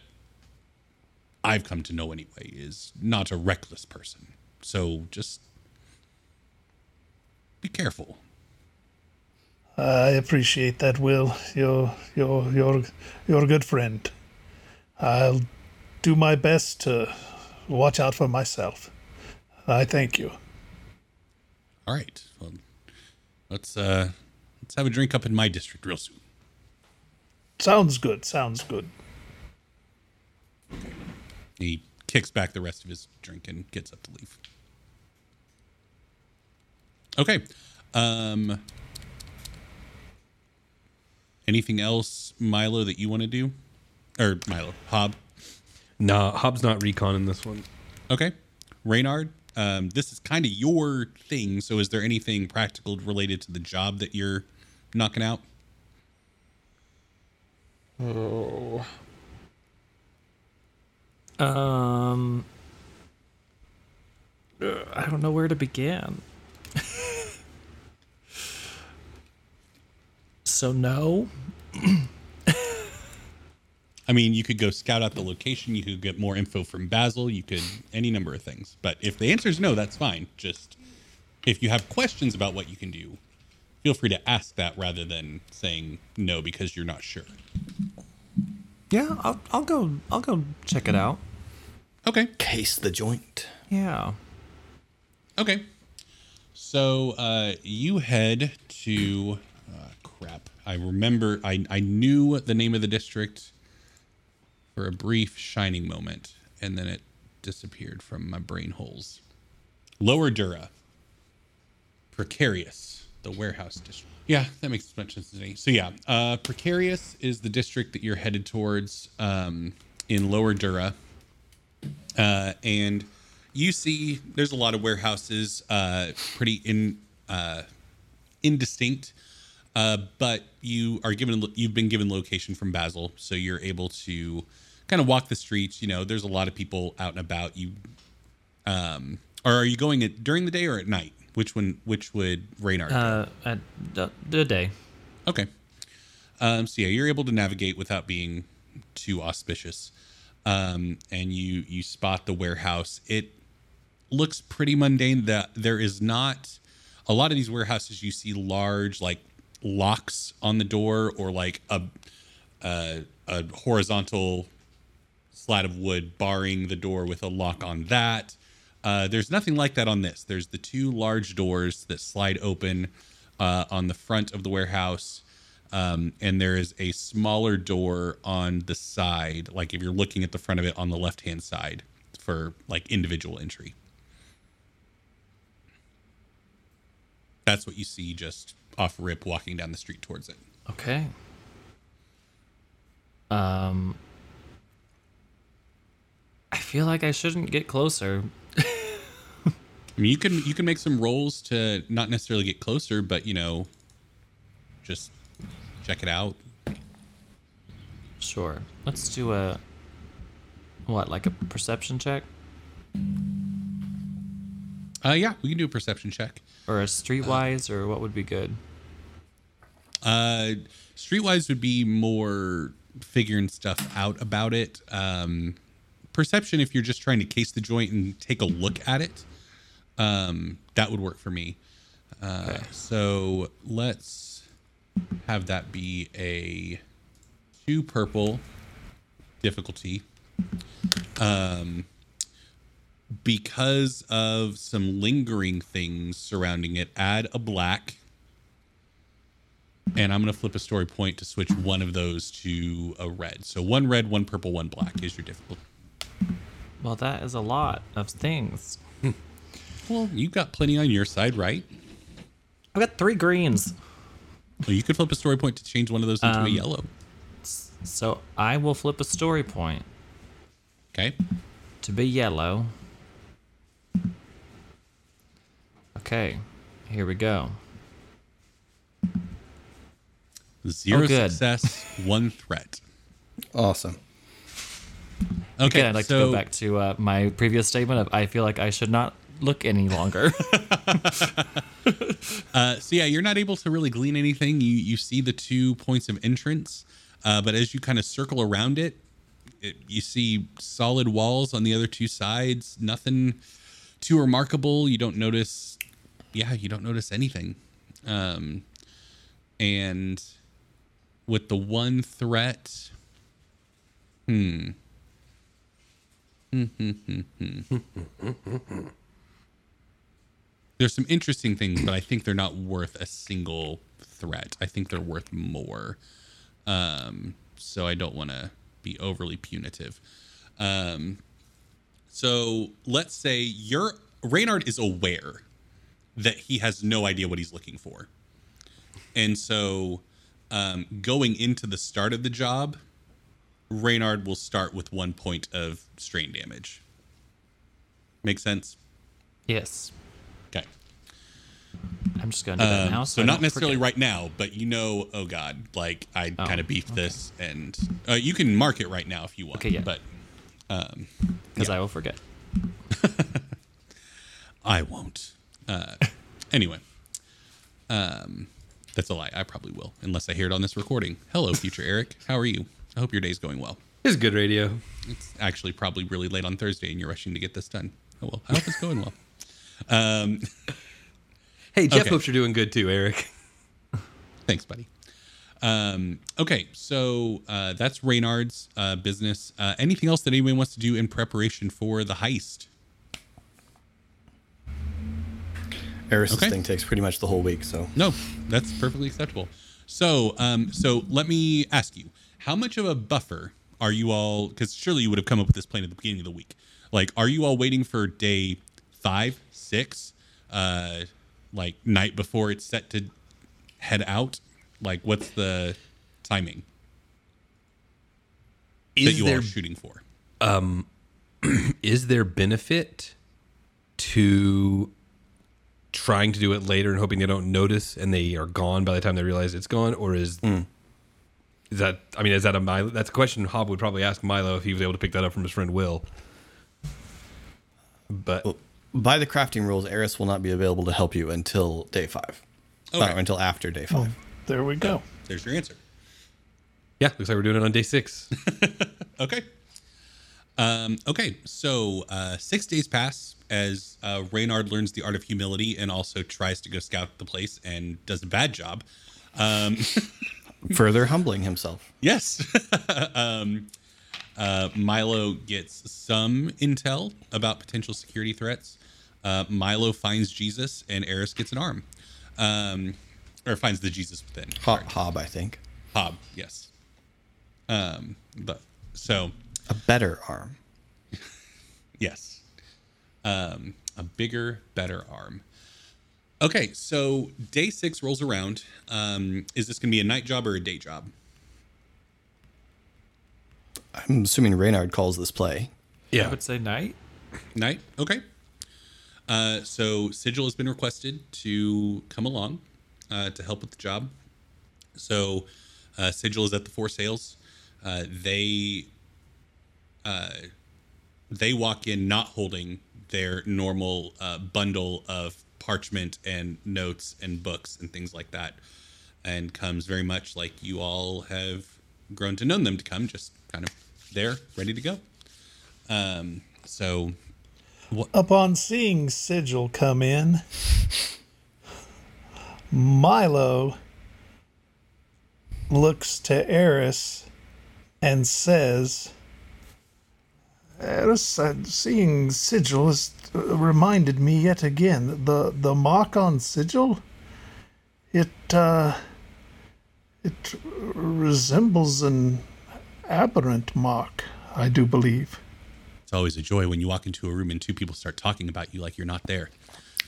I've come to know anyway is not a reckless person. So just be careful." I appreciate that, Will. You're you're you're you're a good friend. I'll do my best to watch out for myself. I thank you. All right. Well, let's uh let's have a drink up in my district real soon. Sounds good. Sounds good. He kicks back the rest of his drink and gets up to leave. Okay. Um anything else, Milo, that you want to do? Or Milo, Hob. Nah, Hob's not recon in this one. Okay. Reynard, um, this is kind of your thing. So is there anything practical related to the job that you're knocking out? Um, uh, I don't know where to begin. so no. I mean, you could go scout out the location. You could get more info from Basil. You could any number of things. But if the answer is no, that's fine. Just if you have questions about what you can do, feel free to ask that rather than saying no because you're not sure. Yeah, I'll I'll go I'll go check it out. Okay. Case the joint. Yeah. Okay. So uh, you head to uh, crap. I remember. I I knew the name of the district for a brief shining moment, and then it disappeared from my brain holes. Lower Dura. Precarious, the warehouse district. Yeah, that makes much sense to me. So yeah, uh, Precarious is the district that you're headed towards um, in Lower Dura uh, and you see there's a lot of warehouses uh, pretty in uh, indistinct uh, but you are given you've been given location from basil so you're able to kind of walk the streets you know there's a lot of people out and about you um or are you going at during the day or at night which one which would Reynard do? Uh, at the, the day. Okay. Um, so yeah, you're able to navigate without being too auspicious. Um, and you you spot the warehouse. It looks pretty mundane. That there is not a lot of these warehouses. You see large like locks on the door or like a a, a horizontal slat of wood barring the door with a lock on that. Uh, there's nothing like that on this. There's the two large doors that slide open uh, on the front of the warehouse. Um, and there is a smaller door on the side, like if you're looking at the front of it on the left hand side for like individual entry. That's what you see just off rip walking down the street towards it. Okay. Um, I feel like I shouldn't get closer. I mean, you can you can make some rolls to not necessarily get closer, but you know, just check it out. Sure. Let's do a what, like a perception check Uh, yeah, we can do a perception check. or a streetwise, or what would be good? Uh, streetwise would be more figuring stuff out about it. Um, perception, if you're just trying to case the joint and take a look at it, um, that would work for me. Uh, So let's have that be a two purple difficulty. Um, because of some lingering things surrounding it, add a black. And I'm going to flip a story point to switch one of those to a red. So one red, one purple, one black is your difficulty. Well, that is a lot of things. Well, you've got plenty on your side, right? I've got three greens. Well, you could flip a story point to change one of those into a Um, yellow. So I will flip a story point Okay. to be yellow. Okay, here we go. Zero Oh, success, one threat. Awesome. Okay, Again, I'd like so to go back to uh, my previous statement of I feel like I should not look any longer. Uh, so yeah, you're not able to really glean anything. You you see the two points of entrance, uh, but as you kind of circle around it, it, you see solid walls on the other two sides. Nothing too remarkable. You don't notice. Yeah, you don't notice anything. Um, and with the one threat, hmm. There's some interesting things, but I think they're not worth a single threat. I think they're worth more. Um, so I don't want to be overly punitive. Um, so let's say your Reynard is aware that he has no idea what he's looking for. And so um, going into the start of the job, Reynard will start with one point of strain damage. Make sense? yes. I'm just gonna do that Um, now. so I not necessarily forget. right now, but you know, oh god, like I Oh, kind of beefed this, and uh, you can mark it right now if you want. Okay, yeah. But um, because I will forget. I won't. Uh, anyway, um, that's a lie. I probably will, unless I hear it on this recording. Hello, future Eric. How are you? I hope your day's going well. It's good radio. It's actually probably really late on Thursday, and you're rushing to get this done. Oh well, I hope it's going well. Um, Hey, Jeff Okay. hopes you're doing good too, Eric. Thanks, buddy. Um, okay, so uh, that's Reynard's uh, business. Uh, anything else that anyone wants to do in preparation for the heist? Eris's Okay. thing takes pretty much the whole week, so No, that's perfectly acceptable. So, um, so let me ask you, how much of a buffer are you all? Because surely you would have come up with this plan at the beginning of the week. Like, are you all waiting for day five, six, uh, like night before it's set to head out? Like, what's the timing that Is you there are shooting for? Um, is there benefit to trying to do it later and hoping they don't notice and they are gone by the time they realize it's gone, or is is that? I mean, is that a Milo? That's a question Hob would probably ask Milo if he was able to pick that up from his friend Will. But by the crafting rules, Eris will not be available to help you until day five. Okay. Or until after day five. There we go. There's your answer. yeah, looks like we're doing it on day six. Okay. Um, okay, so uh, six days pass as uh, Reynard learns the art of humility and also tries to go scout the place and does a bad job. Um, Further humbling himself. yes. um, uh, Milo gets some intel about potential security threats. Uh, Milo finds Jesus and Eris gets an arm. Um, or finds the Jesus within. Ho- Hob, I think. Hob, yes. Um, but so A better arm. Yes. Um, a bigger, better arm. Okay, so day six rolls around. Um, is this going to be a night job or a day job? I'm assuming Reynard calls this play. Yeah, I would say night. Night. Okay. Uh, so Sigil has been requested to come along uh, to help with the job. So uh, Sigil is at the Four Sales. Uh, they uh, they walk in not holding their normal bundle of parchment and notes and books and things like that, and comes very much like you all have grown to know them to come, just kind of there, ready to go. Um, so Upon seeing Sigil come in, Milo looks to Eris and says, Eris, uh, seeing Sigil has uh, reminded me yet again. The the mark on Sigil, it uh, it resembles an aberrant mark, I do believe. It's always a joy when you walk into a room and two people start talking about you like you're not there.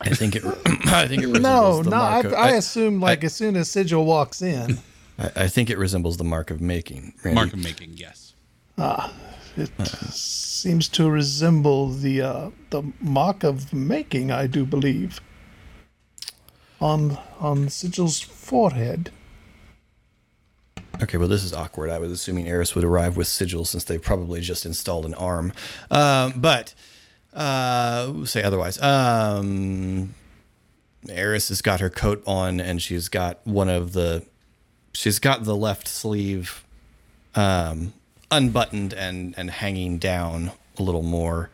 I think it. I think it resembles No, the no, I, mark of, I assume like I- as soon as Sigil walks in, I, I think it resembles the mark of making. Randy. Mark of making, yes. Ah, it seems to resemble the uh, the mark of making, I do believe, on on Sigil's forehead. Okay, well, this is awkward. I was assuming Eris would arrive with sigil since they probably just installed an arm. Um, but uh, say otherwise. Um, Eris has got her coat on, and she's got one of the. She's got the left sleeve um, unbuttoned and and hanging down a little more.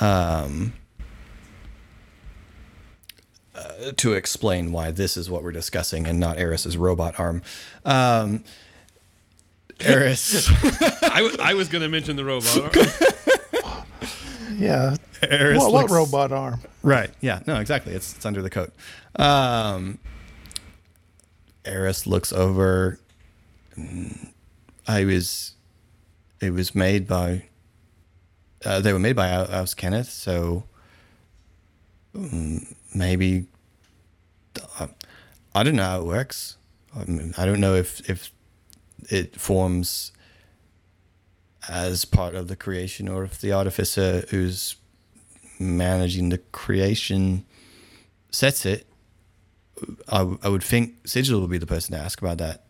Um, uh, to explain why this is what we're discussing and not Eris's robot arm. Um, Eris, I, w- I was going to mention the robot. Arm. yeah, Eris what, what looks- robot arm? Right. Yeah. No. Exactly. It's it's under the coat. Um, Eris looks over. mm, I was. It was made by. Uh, they were made by Al- Cannith, so. mm, maybe. uh, I don't know how it works. I, mean, I don't know if if it forms as part of the creation or if the artificer who's managing the creation sets it, I, I would think Sigil would be the person to ask about that.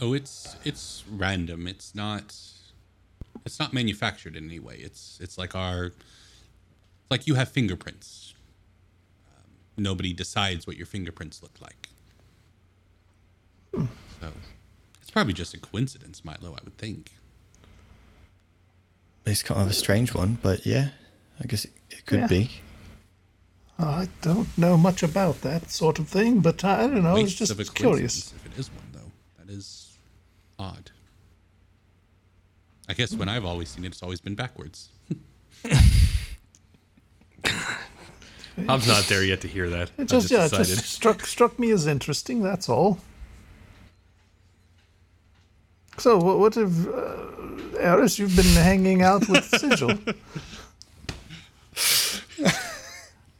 Oh, it's it's random. It's not it's not manufactured in any way. It's it's like our like you have fingerprints. Nobody decides what your fingerprints look like. So it's probably just a coincidence, Milo. I would think. It's kind of a strange one, but yeah, I guess it, it could Yeah. be. I don't know much about that sort of thing, but I don't know. I was just of a curious. If it is one, though, that is odd. I guess when I've always seen it, it's always been backwards. I'm not there yet to hear that. It I've just, yeah, it just struck struck me as interesting. That's all. So, what, what have uh, Eris? You've been hanging out with Sigil.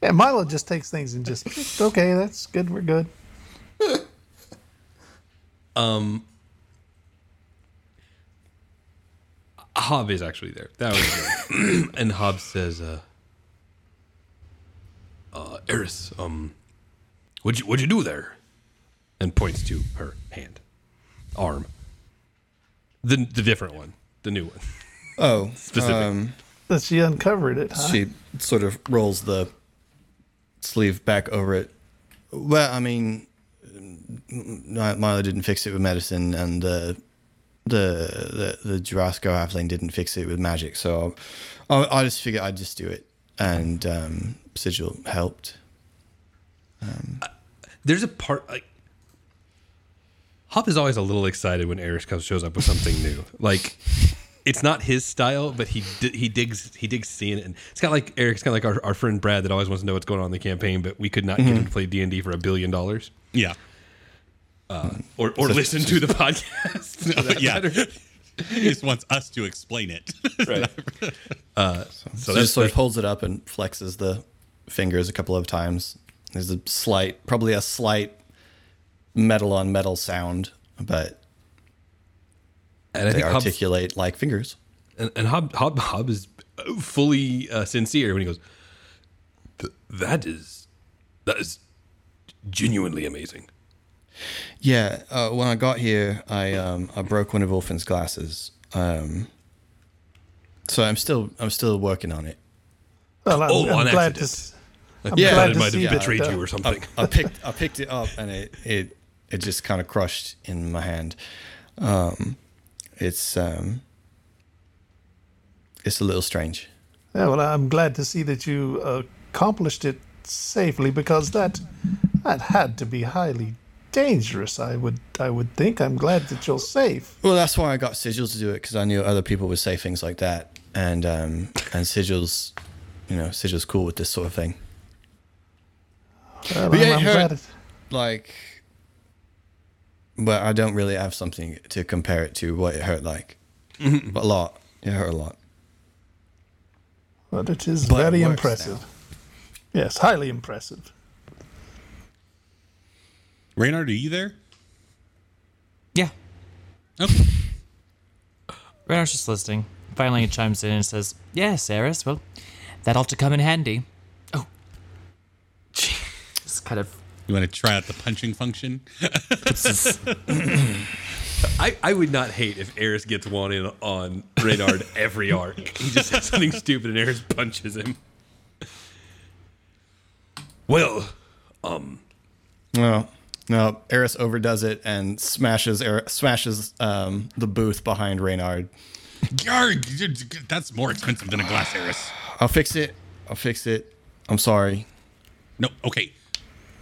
yeah, Milo just takes things and just okay. That's good. We're good. Um, Hob is actually there. That was good. and Hob says, uh, uh, Eris, um, what'd you, what'd you do there? And points to her hand, arm. The, the different one, the new one. Oh, Specific. um, That she uncovered it. Huh? she sort of rolls the sleeve back over it. Well, I mean, Mi- Milo didn't fix it with medicine, and uh, the the the Jorasco halfling didn't fix it with magic. So I, I just figured I'd just do it, and um, Sigil helped. Um, there's a part like Hob is always a little excited when Eris comes shows up with something new. Like it's not his style, but he di- he digs he digs seeing it. And it's kind of like Eric's kind of like our, our friend Brad that always wants to know what's going on in the campaign, but we could not get him mm-hmm. to play D and D for a billion dollars Yeah. Uh, or or listen to the podcast. for that yeah. matter. He just wants us to explain it. Right. So, So he just sort of holds it up and flexes the fingers a couple of times. There's a slight, probably a slight metal on metal sound, but and I they think Hob's- articulate like fingers. and, and Hob, Hob Hob is fully uh, sincere when he goes, "Th- "That is that is genuinely amazing." Yeah, uh, when I got here, I um, I broke one of Ulfin's glasses. Um, so I'm still I'm still working on it. Well, I'm, Oh, I'm on glad to. accident. s- I I'm Yeah, glad it to might see have betrayed uh, you or something. I picked I picked it up and it it, it just kind of crushed in my hand. Um, it's um, it's a little strange. Yeah, well, I'm glad to see that you uh, accomplished it safely because that That had to be highly dangerous. I would I would think. I'm glad that you're safe. Well, that's why I got Sigils to do it because I knew other people would say things like that, and um, and Sigils, you know, Sigils cool with this sort of thing. Well, But yeah, I'm, I'm hurt. glad it, Like, but I don't really have something to compare it to what it hurt like. But a lot. It hurt a lot. but it is But very works impressive. Yes, highly impressive. Reynard, are you there? Yeah. Okay. Reynard's just listening. Finally, he chimes in and says, Yes, Eris, well, that ought to come in handy. Oh. Just kind of. You want to try out the punching function? I, I would not hate if Eris gets one in on Reynard every arc. He just says something stupid and Eris punches him. Well, um, No, no. Eris overdoes it and smashes Er- smashes um, the booth behind Reynard. Yarg, that's more expensive than a glass Eris. I'll fix it. I'll fix it. I'm sorry. No, okay.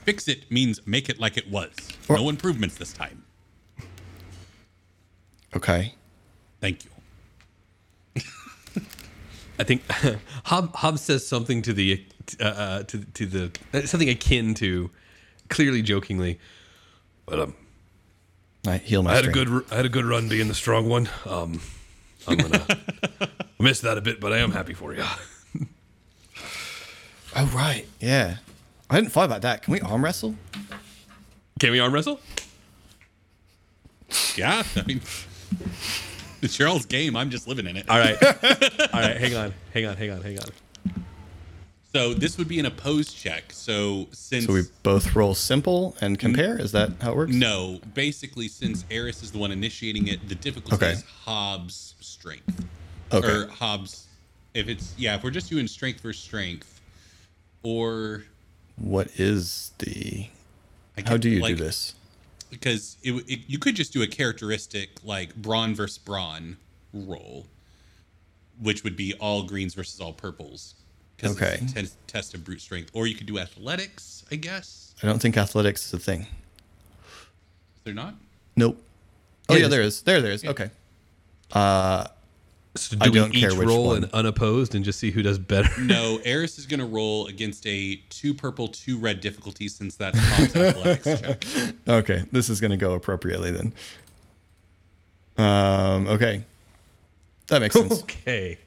Fix it means make it like it was. No improvements this time. Okay. Thank you. I think Hob, Hob says something to the uh, uh, to to the uh, something akin to clearly jokingly. But um, I heal my I had a good I had a good run being the strong one. Um, I'm gonna miss that a bit, but I am happy for you. Oh right. Yeah. I didn't thought about that. Can we arm wrestle? Can we arm wrestle? Yeah, I mean, it's Cheryl's game. I'm just living in it. All right, all right. Hang on, hang on, hang on, hang on. So this would be an opposed check. So since So we both roll simple and compare. Is that how it works? no, basically since Eris is the one initiating it, the difficulty Okay. is Hob's strength. Okay. Or Hobbs, if it's yeah, if we're just doing strength for strength, or What is the? I How do you like, do this? Because it, it, you could just do a characteristic like brawn versus brawn roll, which would be all greens versus all purples. 'Cause it's Okay. a test- test of brute strength, or you could do athletics. I guess I don't think athletics is a thing. Is there not. Nope. Oh It yeah, there is. There, there is. Okay. So I do we don't care each which roll one. an unopposed and just see who does better? No, Eris is going to roll against a two purple, two red difficulty since that's Hob's athletics check. Okay, this is going to go appropriately then. Um. Okay. That makes sense. okay.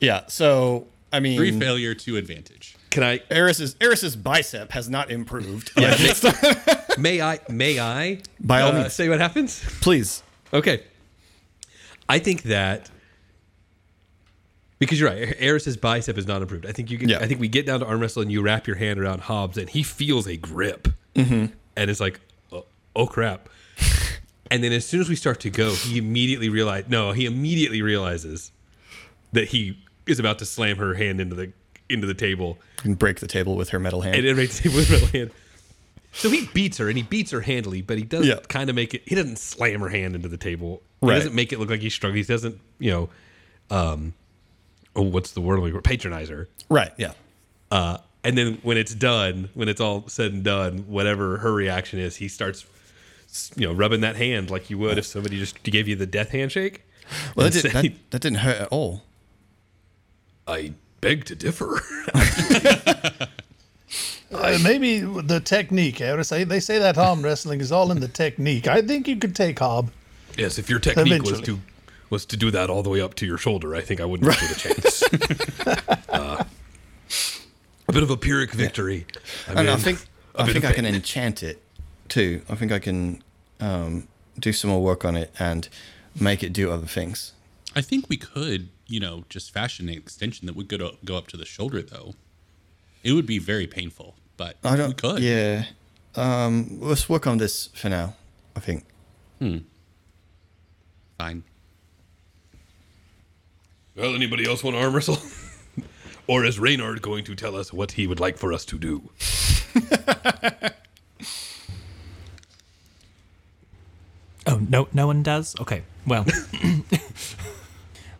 Yeah. So I mean, Three failure, two advantage. Can I? Eris's Eris's bicep has not improved. Yeah, may, may I? May I? By all uh, means. say what happens. Please. Okay. I think that because you're right, Eris's bicep is not improved. I think you get. Yeah. I think we get down to arm wrestle and you wrap your hand around Hobbs and he feels a grip, mm-hmm. and it's like, oh, oh crap. and then as soon as we start to go, he immediately realize no, he immediately realizes that he is about to slam her hand into the into the table And break the table with her metal hand. and makes the table with her hand. So he beats her and he beats her handily, but he does Yeah. kind of make it. He doesn't slam her hand into the table. Right. He doesn't make it look like he's struggling. He doesn't, you know, um, oh, what's the word? Patronize her. right. Yeah. Uh, and then when it's done, when it's all said and done, whatever her reaction is, he starts, you know, rubbing that hand like you would if somebody just gave you the death handshake. Well, that, did, that, that didn't hurt at all. I beg to differ. Uh, maybe the technique, Eris. They, they say that arm wrestling is all in the technique. I think you could take Hob. yes, if your technique was to was to do that all the way up to your shoulder, I think I wouldn't stand a chance. Uh, a bit of a pyrrhic victory. I, And I think a I bit think I can enchant it too. I think I can um, do some more work on it and make it do other things. I think we could, you know, just fashion an extension that would go to, go up to the shoulder, though. It would be very painful, but I don't. we could. Yeah. Um, let's work on this for now. I think. Hmm. Fine. Well, anybody else want to arm wrestle? or is Reynard going to tell us what he would like for us to do? Oh, no, no one does? Okay, well.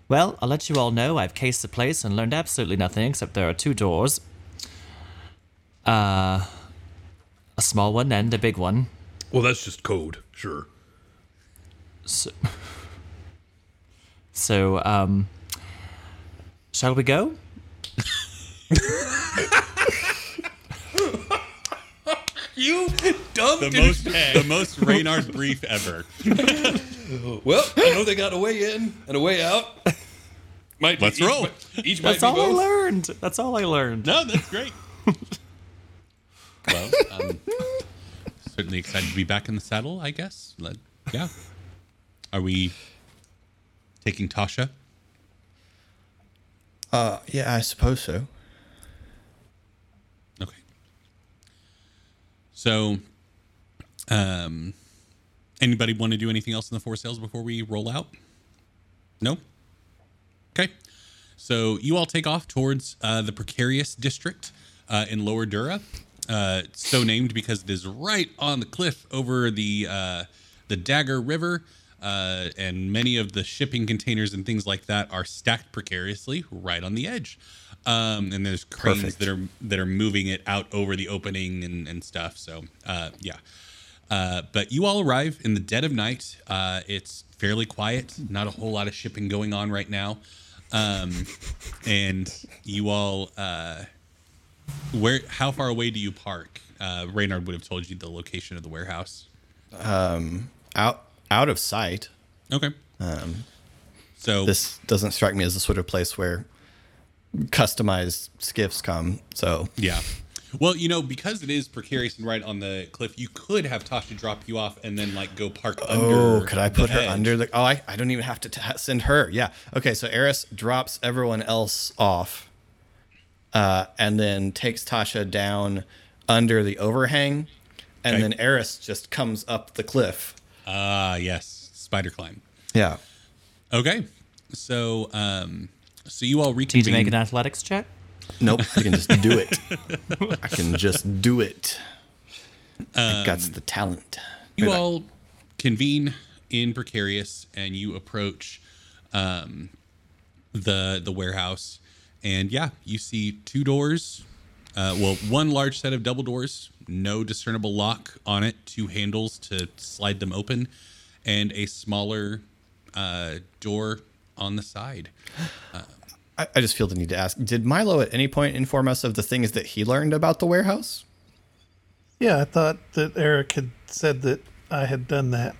well, I'll let you all know I've cased the place and learned absolutely nothing except there are two doors. Uh, a small one and a big one. Well, that's just code. Sure. So, so um, shall we go? You dumb The most the most Reynard brief ever. Well, I know they got a way in and a way out. Might be Let's each roll. might- Each might That's be all I both. learned. That's all I learned. No, that's great. well, I'm certainly excited to be back in the saddle. I guess. Let, yeah. Are we taking Tasha? Uh, yeah, I suppose so. Okay. So, um, anybody want to do anything else in the four sales before we roll out? No. Okay. So you all take off towards uh, the precarious district uh, in Lower Dura. Uh, so named because it is right on the cliff over the uh, the Dagger River, uh, and many of the shipping containers and things like that are stacked precariously right on the edge. Um, and there's cranes Perfect. that are that are moving it out over the opening and, and stuff. So uh, yeah. Uh, but you all arrive in the dead of night. Uh, it's fairly quiet, not a whole lot of shipping going on right now. Um, and you all, uh, where? How far away do you park? Uh, Reynard would have told you the location of the warehouse. Out out of sight. Okay. so This doesn't strike me as the sort of place where customized skiffs come. So Yeah. Well, you know, because it is precarious and right on the cliff, you could have Tasha drop you off and then like go park under. Oh, could I put her edge. under the? Oh, I, I don't even have to t- send her. Yeah. Okay. So Eris drops everyone else off, uh, and then takes Tasha down under the overhang, and Okay. then Eris just comes up the cliff. Ah, yes, spider climb. Yeah. Okay, so um, so you all Need to make an athletics check. Nope. I can just do it. I can just do it. I got the talent. you Wait, all convene in precarious and you approach um, the the warehouse and yeah you see two doors uh, well one large set of double doors no discernible lock on it two handles to slide them open and a smaller uh, door on the side I, I just feel the need to ask: Did Milo at any point inform us of the things that he learned about the warehouse? Yeah, I thought that Eric had said that I had done that.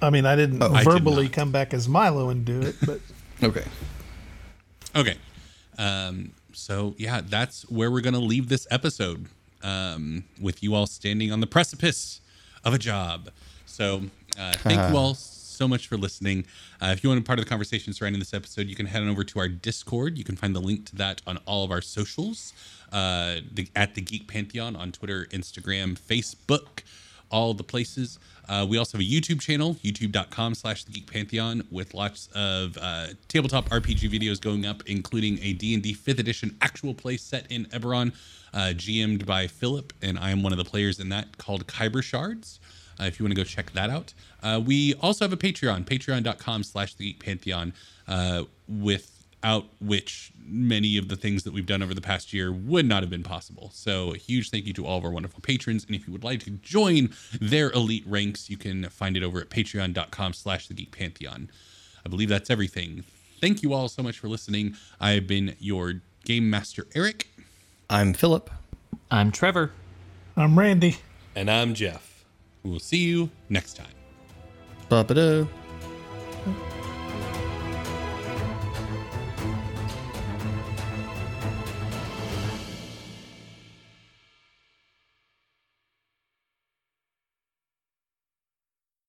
I mean, I didn't I did verbally come back as Milo and do it, but Okay. Okay. Um, so yeah, that's where we're gonna leave this episode. Um, with you all standing on the precipice of a job. So uh, thank you all so much for listening. Uh, if you want to be part of the conversation surrounding this episode, you can head on over to our Discord. You can find the link to that on all of our socials. Uh, the, at the Geek Pantheon on Twitter, Instagram, Facebook, all the places. Uh, we also have a YouTube channel, youtube.com slash the Geek Pantheon, with lots of uh, tabletop RPG videos going up, including a D&D 5th edition actual play set in Eberron, uh, GM'd by Philip, and I am one of the players in that called Kyber Shards. Uh, if you want to go check that out. Uh, we also have a Patreon, patreon.com slash the Geek Pantheon, uh, without which many of the things that we've done over the past year would not have been possible. So a huge thank you to all of our wonderful patrons. And if you would like to join their elite ranks, you can find it over at patreon.com slash the Geek Pantheon. I believe that's everything. Thank you all so much for listening. I have been your Game Master, Eric. I'm Philip. I'm Trevor. I'm Randy. And I'm Jeff. We will see you next time. Ba-ba-do.